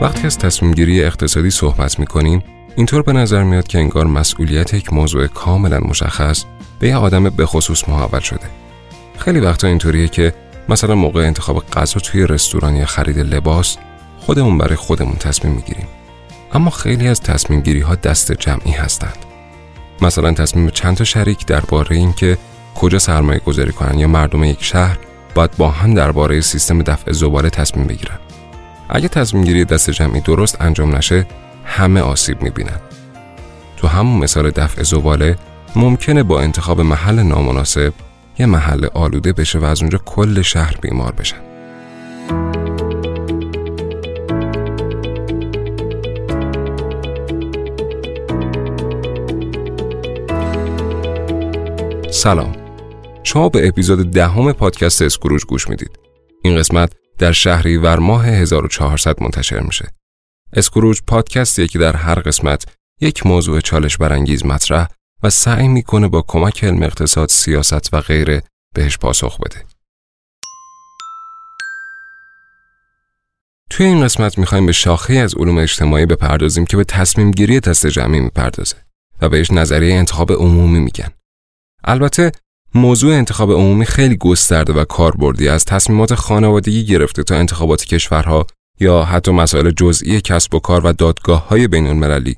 وقتی از تصمیم گیری اقتصادی صحبت می کنیم اینطور به نظر میاد که انگار مسئولیت یک موضوع کاملا مشخص به یه آدم به خصوص محول شده. خیلی وقتا اینطوریه که مثلا موقع انتخاب غذا توی رستوران یا خرید لباس خودمون برای خودمون تصمیم می‌گیریم. اما خیلی از تصمیم گیری ها دست جمعی هستند. مثلا تصمیم چند تا شریک درباره اینکه کجا سرمایه گذاری کنن یا مردم یک شهر باید با هم درباره سیستم دفع زباله تصمیم بگیرن. اگه تصمیم گیری دست جمعی درست انجام نشه همه آسیب می‌بینن. تو همون مثال دفع زباله ممکنه با انتخاب محل نامناسب یه محل آلوده بشه و از اونجا کل شهر بیمار بشن. سلام. شما به اپیزود دهم پادکست اسکروج گوش می‌دید. این قسمت در شهریور ماه 1400 منتشر میشه اسکروج پادکستیه که در هر قسمت یک موضوع چالش برانگیز مطرح و سعی می‌کنه با کمک علم اقتصاد، سیاست و غیره بهش پاسخ بده. توی این قسمت می‌خوایم به شاخه از علوم اجتماعی بپردازیم که به تصمیم گیری دست جمعی می‌پردازه و بهش نظریه انتخاب عمومی میگن. البته موضوع انتخاب عمومی خیلی گسترده و کاربردی از تصمیمات خانوادگی گرفته تا انتخابات کشورها یا حتی مسائل جزئی کسب و کار و دادگاه های بین المللی.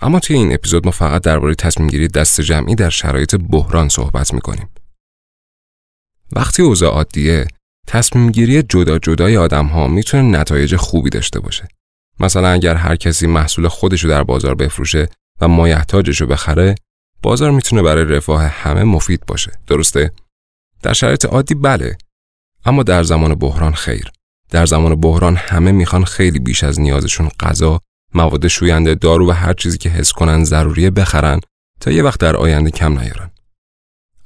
اما توی این اپیزود ما فقط درباره تصمیم گیری دست جمعی در شرایط بحران صحبت می‌کنیم. وقتی اوضاع عادیه، تصمیم گیری جدا جدای آدم ها می‌تونه نتایج خوبی داشته باشه. مثلا اگر هر کسی محصول خودشو در بازار بفروشه و مایحتاجش رو بخره، بازار می‌تونه برای رفاه همه مفید باشه. درسته؟ در شرایط عادی بله. اما در زمان بحران خیر. در زمان بحران همه می‌خوان خیلی بیش از نیازشون غذا، مواد شوینده، دارو و هر چیزی که حس کنن ضروریه بخرن تا یه وقت در آینده کم نیارن.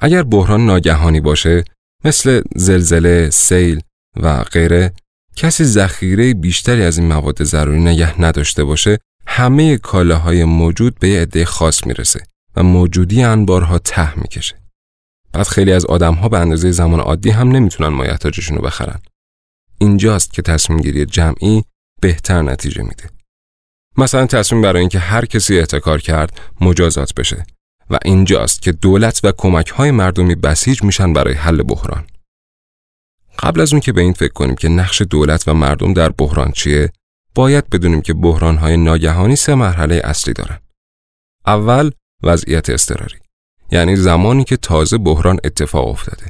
اگر بحران ناگهانی باشه مثل زلزله، سیل و غیره کسی ذخیره بیشتری از این مواد ضروری نگه نداشته باشه همه کالاهای موجود به یه عده خاص می‌رسه و موجودی انبارها ته می‌کشه. بعد خیلی از آدمها به اندازه زمان عادی هم نمی‌تونن مایحتاجشون رو بخرن. اینجاست که تصمیم گیری جمعی بهتر نتیجه میده. مثلا تصمیم برای اینکه هر کسی احتکار کرد مجازات بشه و اینجاست که دولت و کمک های مردمی بسیج میشن برای حل بحران. قبل از اون که به این فکر کنیم که نقش دولت و مردم در بحران چیه، باید بدونیم که بحران های ناگهانی سه مرحله اصلی دارن. اول وضعیت اضطراری یعنی زمانی که تازه بحران اتفاق افتاده.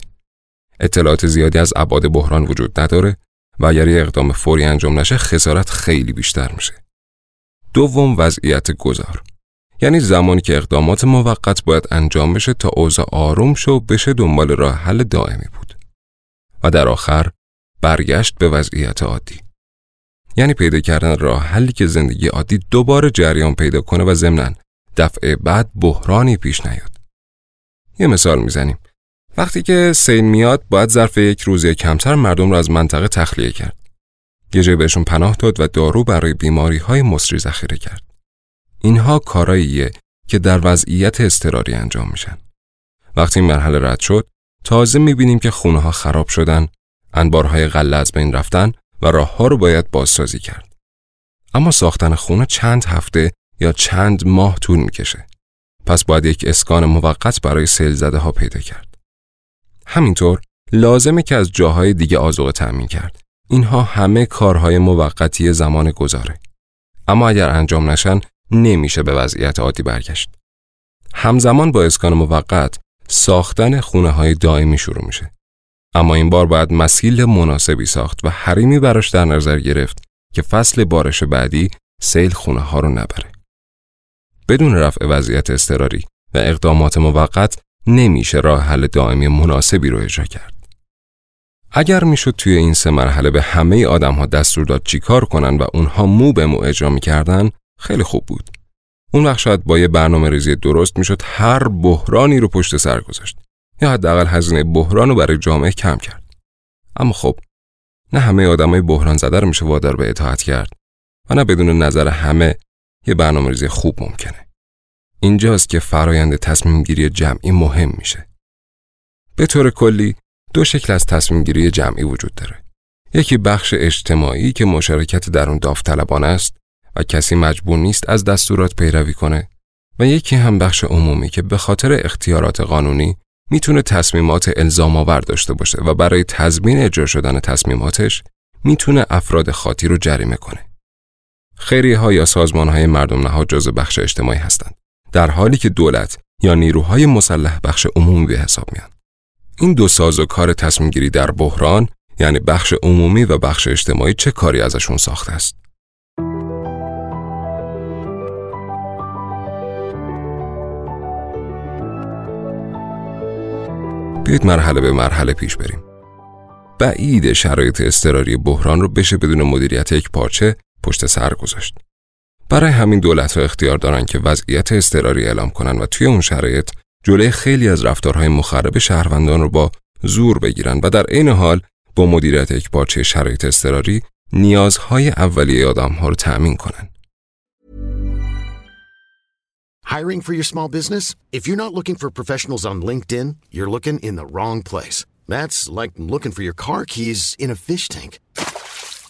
اطلاعات زیادی از ابعاد بحران وجود نداره و اگر یه اقدام فوری انجام نشه خسارت خیلی بیشتر میشه. دوم وضعیت گذار یعنی زمانی که اقدامات موقت باید انجام بشه تا اوضاع آروم شو و بشه دنبال راه حل دائمی بود. و در آخر برگشت به وضعیت عادی. یعنی پیدا کردن راه حلی که زندگی عادی دوباره جریان پیدا کنه و ضمناً دفعه بعد بحرانی پیش نیاد. یه مثال می‌زنیم. وقتی که سیل میاد باید ظرف یک روز یا کمتر مردم رو از منطقه تخلیه کرد. یه جای بهشون پناه داد و دارو برای بیماری های مصری ذخیره کرد. اینها کاراییه که در وضعیت اضطراری انجام میشن. وقتی این مرحله رد شد، تازه می‌بینیم که خونه ها خراب شدن، انبارهای غله از بین رفتن و راه ها رو باید بازسازی کرد. اما ساختن خونه چند هفته یا چند ماه طول می‌کشه. پس باید یک اسکان موقت برای سیل زده ها پیدا کرد. همینطور لازمه که از جاهای دیگه آزوقه تأمین کرد. اینها همه کارهای موقتی زمان گذاره. اما اگر انجام نشن نمیشه به وضعیت عادی برگشت. همزمان با اسکان موقت ساختن خونه های دائمی شروع میشه. اما این بار باید مسیل مناسبی ساخت و حریمی براش در نظر گرفت که فصل بارش بعدی سیل خونه ها رو نبره. بدون رفع وضعیت اضطراری و اقدامات موقت نمیشه راه حل دائمی مناسبی رو اجرا کرد. اگر می‌شد توی این سه مرحله به همه آدم ها دستور داد چیکار کنن و اونها مو به مو اجرا می‌کردن خیلی خوب بود. اون وقت شاید با یه برنامه ریزی درست می‌شد هر بحرانی رو پشت سر گذاشت یا حداقل هزینه بحران رو برای جامعه کم کرد. اما خب نه همه آدمای بحران زده رو میشه وادار به اطاعت کرد و نه بدون نظر همه یه برنامه ریزی خوب ممکنه. اینجاست که فرایند تصمیم گیری جمعی مهم میشه. به طور کلی دو شکل از تصمیم گیری جمعی وجود داره. یکی بخش اجتماعی که مشارکت در اون داوطلبانه است و کسی مجبور نیست از دستورات پیروی کنه و یکی هم بخش عمومی که به خاطر اختیارات قانونی می‌تونه تصمیمات الزام آور داشته باشه و برای تضمین اجرا شدن تصمیماتش می‌تونه افراد خاطی رو جریمه کنه. خیریه ها یا سازمان های مردم نهاد جزء بخش اجتماعی هستند. در حالی که دولت یا نیروهای مسلح بخش عمومی به حساب میان. این دو ساز و کار تصمیم گیری در بحران یعنی بخش عمومی و بخش اجتماعی چه کاری ازشون ساخته است؟ بیایید مرحله به مرحله پیش بریم. بعید شرایط اضطراری بحران رو بشه بدون مدیریت یک پارچه پشت سر گذاشت. برای همین دولت ها اختیار دارن که وضعیت اضطراری اعلام کنن و توی اون شرایط جلوی خیلی از رفتارهای مخرب شهروندان رو با زور بگیرن و در عین حال با مدیریت یک پارچه شرایط اضطراری نیازهای اولیه آدم ها رو تأمین کنن. Hiring for your small business? If you're not looking for professionals on LinkedIn, you're looking in the wrong place. That's like looking for your car keys in a fish tank.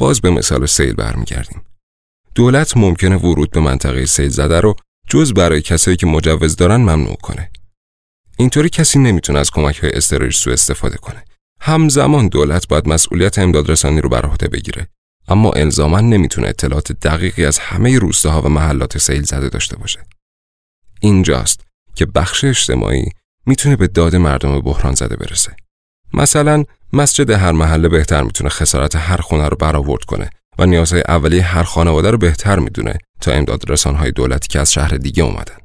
باز به مثال سیل برمیگردیم. دولت ممکنه ورود به منطقه سیل زده رو جز برای کسایی که مجوز دارن ممنوع کنه. اینطوری کسی نمی‌تونه از کمک های استراژی سو استفاده کنه. همزمان دولت باید مسئولیت امداد رسانی رو بر عهده بگیره. اما الزاما نمی‌تونه اطلاعات دقیقی از همه روستاها و محلات سیل زده داشته باشه. اینجاست که بخش اجتماعی می‌تونه به داد مردم بحران زده برسه. مثلا مسجد هر محله بهتر می‌تونه خسارت هر خونه رو برآورد کنه و نیازهای اولیه هر خانواده رو بهتر می‌دونه تا امداد رسانهای دولتی که از شهر دیگه اومدن.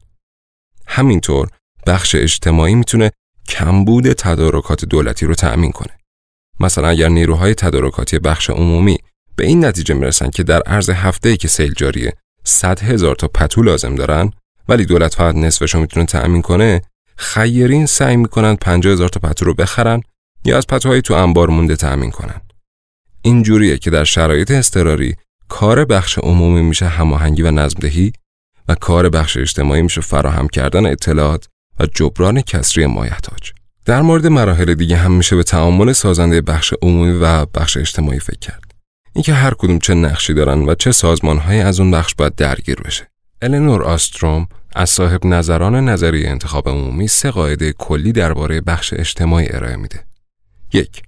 همینطور بخش اجتماعی می‌تونه کمبود تدارکات دولتی رو تأمین کنه. مثلا اگر نیروهای تدارکاتی بخش عمومی به این نتیجه می‌رسن که در عرض هفته که سیل جاریه 100 هزار تا پتو لازم دارن ولی دولت فقط نصفش رو می‌تونه تأمین کنه خیرین سعی می‌کنن 50 هزار تا پتو رو بخرن یا از پتوهای تو انبار مونده تأمین کنن. این جوریه که در شرایط اضطراری کار بخش عمومی میشه هماهنگی و نظمدهی و کار بخش اجتماعی میشه فراهم کردن اطلاعات و جبران کسری مایحتاج. در مورد مراحل دیگه هم میشه به تعامل سازنده بخش عمومی و بخش اجتماعی فکر کرد. اینکه هر کدوم چه نقشی دارن و چه سازمانهایی از اون بخش باید درگیر بشه. النور آستروم از صاحب نظران نظریه انتخاب عمومی سه قاعده کلی درباره بخش اجتماعی ارائه میده. یک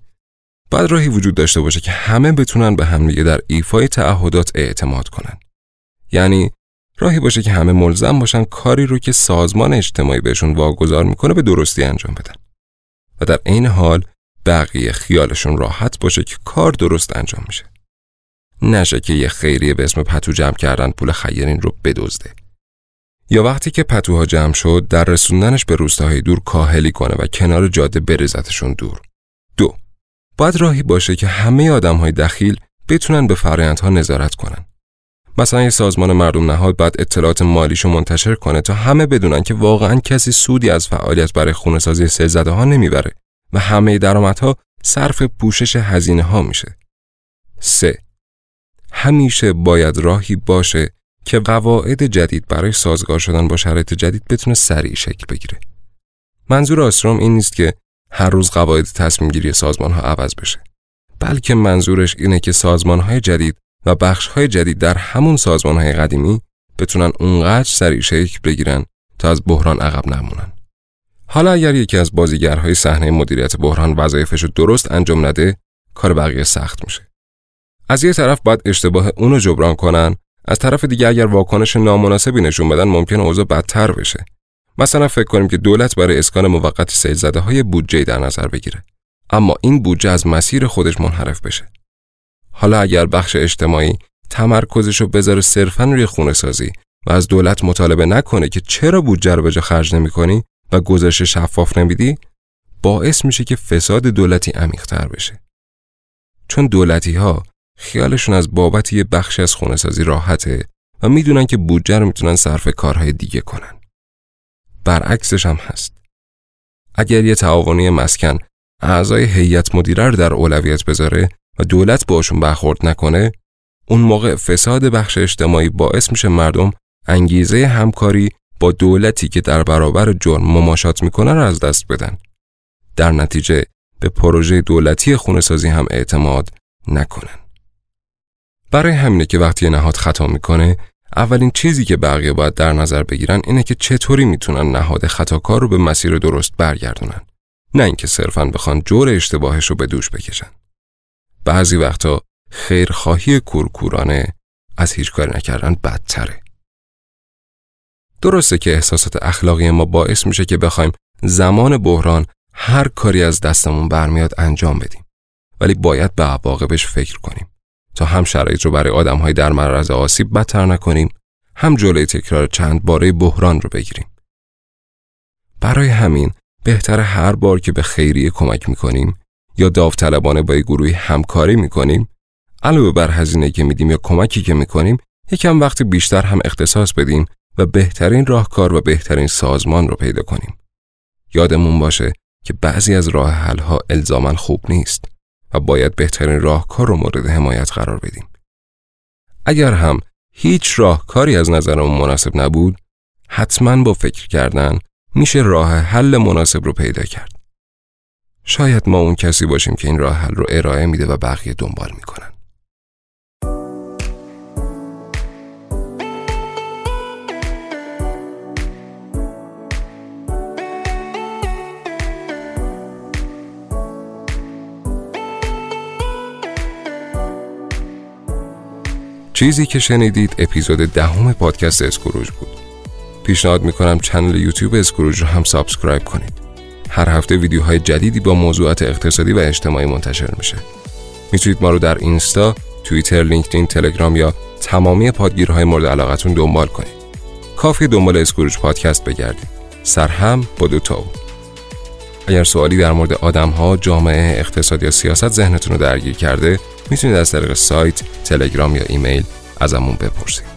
باید راهی وجود داشته باشه که همه بتونن به همدیگه در ایفای تعهدات اعتماد کنن. یعنی راهی باشه که همه ملزم باشن کاری رو که سازمان اجتماعی بهشون واگذار می‌کنه به درستی انجام بدن. و در عین حال بقیه خیالشون راحت باشه که کار درست انجام میشه. نشه که یه خیریه به اسم پتو جمع کردن پول خیرین رو بدزده. یا وقتی که پتوها جمع شد در رسوندنش به روستاهای دور کاهلی کنه و کنار جاده بریزتشون دور. باید راهی باشه که همه آدم های دخیل بتونن به فرایندها نظارت کنن. مثلا یه سازمان مردم نهاد باید اطلاعات مالیشو منتشر کنه تا همه بدونن که واقعا کسی سودی از فعالیت برای خونه سازی سلزده ها نمی‌بره و همه درآمدها صرف پوشش هزینه ها میشه. 3. همیشه باید راهی باشه که قواعد جدید برای سازگار شدن با شرایط جدید بتونه سریع شکل بگیره. منظور آستروم این نیست که هر روز قواعد تصمیم گیری سازمان ها عوض بشه. بلکه منظورش اینه که سازمان های جدید و بخش های جدید در همون سازمان های قدیمی بتونن اونقدر سریع شکل بگیرن تا از بحران عقب نمونن. حالا اگر یکی از بازیگرهای صحنه مدیریت بحران وظایفش رو درست انجام نده، کار بقیه سخت میشه. از یه طرف باید اشتباه اونو جبران کنن، از طرف دیگه اگر واکنش نامناسبی نشون بدن ممکن اوضاع بدتر بشه. مثلا فکر کنیم که دولت برای اسکان موقت سیل زده های بودجه در نظر بگیره. اما این بودجه از مسیر خودش منحرف بشه. حالا اگر بخش اجتماعی تمرکزش رو بذاره صرفا روی خونه سازی و از دولت مطالبه نکنه که چرا بودجه رو به خرج نمی و گزارش شفاف نمیدی باعث میشه که فساد دولتی عمیق‌تر بشه. چون دولتی ها خیالشون از بابت یه بخش از خونه سازی راحته و می‌دونن که بودجه رو می‌تونن صرف کارهای دیگه کنن. برعکسش هم هست. اگر یه تعاونی مسکن اعضای هیئت مدیره رو در اولویت بذاره و دولت باشون برخورد نکنه اون موقع فساد بخش اجتماعی باعث میشه مردم انگیزه همکاری با دولتی که در برابر جرم مماشات می‌کنه رو از دست بدن. در نتیجه به پروژه دولتی خونه سازی هم اعتماد نکنن. برای همینه که وقتی نهاد خطا می‌کنه اولین چیزی که بقیه باید در نظر بگیرن اینه که چطوری می‌تونن نهاد خطاکار رو به مسیر درست برگردونن. نه اینکه صرفا بخوان جور اشتباهش رو به دوش بکشن. بعضی وقتا خیرخواهی کورکورانه از هیچ کاری نکردن بدتره. درسته که احساسات اخلاقی ما باعث میشه که بخوایم زمان بحران هر کاری از دستمون برمیاد انجام بدیم. ولی باید به عواقبش فکر کنیم. تا هم شرایط رو برای آدمهای در معرض آسیب بدتر نکنیم هم جلوی تکرار چند باره بحران رو بگیریم. برای همین بهتر هر بار که به خیریه کمک می‌کنیم یا داوطلبانه با گروهی همکاری می‌کنیم علاوه بر هزینه که میدیم یا کمکی که می‌کنیم یکم وقت بیشتر هم اختصاص بدیم و بهترین راهکار و بهترین سازمان رو پیدا کنیم. یادمون باشه که بعضی از راه حل ها الزاما خوب نیست. باید بهترین راهکار رو مورد حمایت قرار بدیم. اگر هم هیچ راهکاری از نظرمون مناسب نبود، حتما با فکر کردن میشه راه حل مناسب رو پیدا کرد. شاید ما اون کسی باشیم که این راه حل رو ارائه میده و بقیه دنبال می‌کنن. چیزی که شنیدید اپیزود دهم پادکست اسکروج بود. پیشنهاد می‌کنم channel یوتیوب اسکروج رو هم subscribe کنید. هر هفته ویدیوهای جدیدی با موضوعات اقتصادی و اجتماعی منتشر میشه. می‌تونید ما رو در اینستا، توییتر، لینکدین، تلگرام یا تمامی پادگیرهای مورد علاقتون دنبال کنید. کافی دنبال اسکروج پادکست بگردید. سرهم با دو تا اگر سوالی در مورد آدمها، جامعه، اقتصاد یا سیاست ذهنتون رو درگیر کرده می‌تونید از طریق سایت، تلگرام یا ایمیل ازمون بپرسید.